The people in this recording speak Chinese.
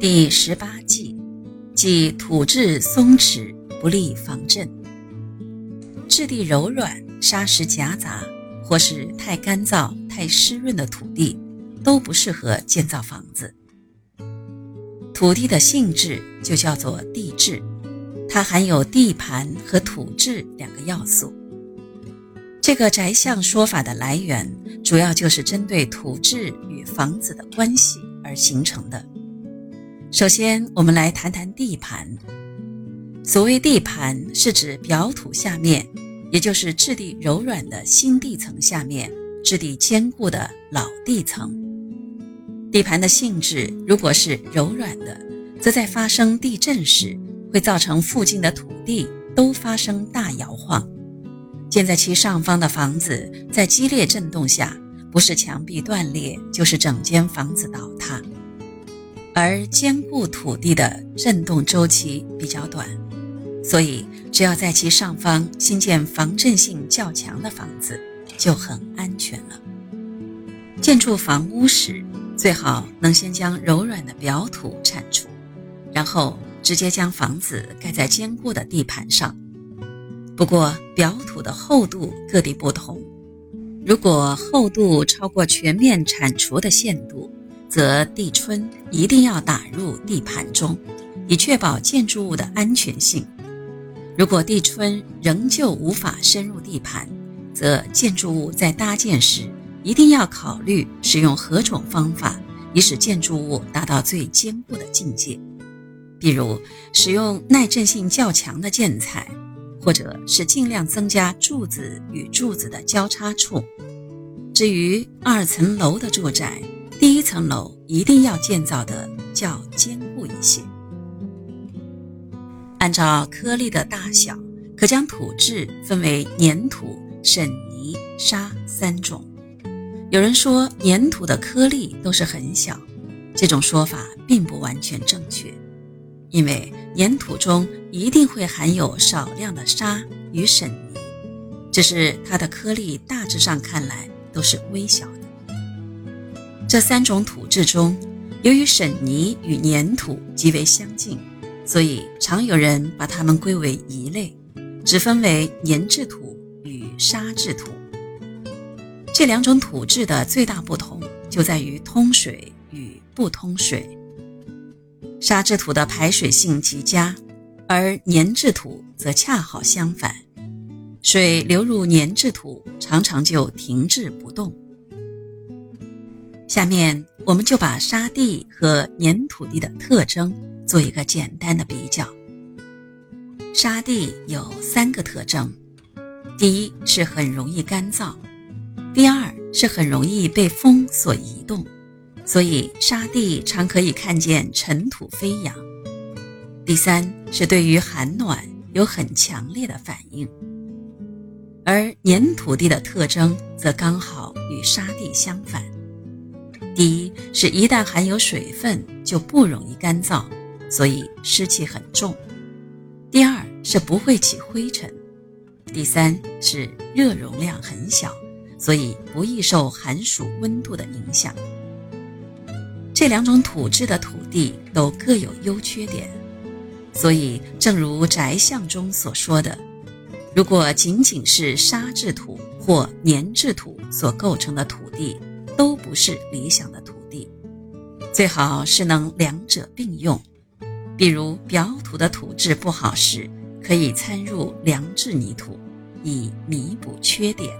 第十八计，即土质松弛，不利防震；质地柔软、沙石夹杂，或是太干燥、太湿润的土地，都不适合建造房子。土地的性质就叫做地质，它含有地盘和土质两个要素。这个宅相说法的来源，主要就是针对土质与房子的关系而形成的。首先，我们来谈谈地盘。所谓地盘，是指表土下面，也就是质地柔软的新地层下面，质地坚固的老地层。地盘的性质，如果是柔软的，则在发生地震时，会造成附近的土地都发生大摇晃。建在其上方的房子，在激烈震动下，不是墙壁断裂，就是整间房子倒塌。而坚固土地的震动周期比较短，所以只要在其上方新建防震性较强的房子，就很安全了。建筑房屋时，最好能先将柔软的表土铲除，然后直接将房子盖在坚固的地盘上。不过，表土的厚度各地不同，如果厚度超过全面铲除的限度，则地春一定要打入地盘中，以确保建筑物的安全性。如果地春仍旧无法深入地盘，则建筑物在搭建时一定要考虑使用何种方法，以使建筑物达到最坚固的境界。比如，使用耐震性较强的建材，或者是尽量增加柱子与柱子的交叉处。至于二层楼的住宅，第一层楼一定要建造的较坚固一些。按照颗粒的大小，可将土质分为粘土、沈泥、沙三种。有人说粘土的颗粒都是很小，这种说法并不完全正确，因为粘土中一定会含有少量的沙与沈泥，只是它的颗粒大致上看来都是微小的。这三种土质中，由于沈泥与粘土极为相近，所以常有人把它们归为一类，只分为粘质土与沙质土。这两种土质的最大不同就在于通水与不通水。沙质土的排水性极佳，而粘质土则恰好相反，水流入粘质土常常就停滞不动。下面我们就把沙地和粘土地的特征做一个简单的比较。沙地有三个特征：第一是很容易干燥；第二是很容易被风所移动，所以沙地常可以看见尘土飞扬；第三是对于寒暖有很强烈的反应。而粘土地的特征则刚好与沙地相反。第一是一旦含有水分就不容易干燥，所以湿气很重；第二是不会起灰尘；第三是热容量很小，所以不易受寒暑温度的影响。这两种土质的土地都各有优缺点，所以正如宅相中所说的，如果仅仅是沙质土或粘质土所构成的土地。都不是理想的土地，最好是能两者并用。比如表土的土质不好时，可以掺入良质泥土，以弥补缺点。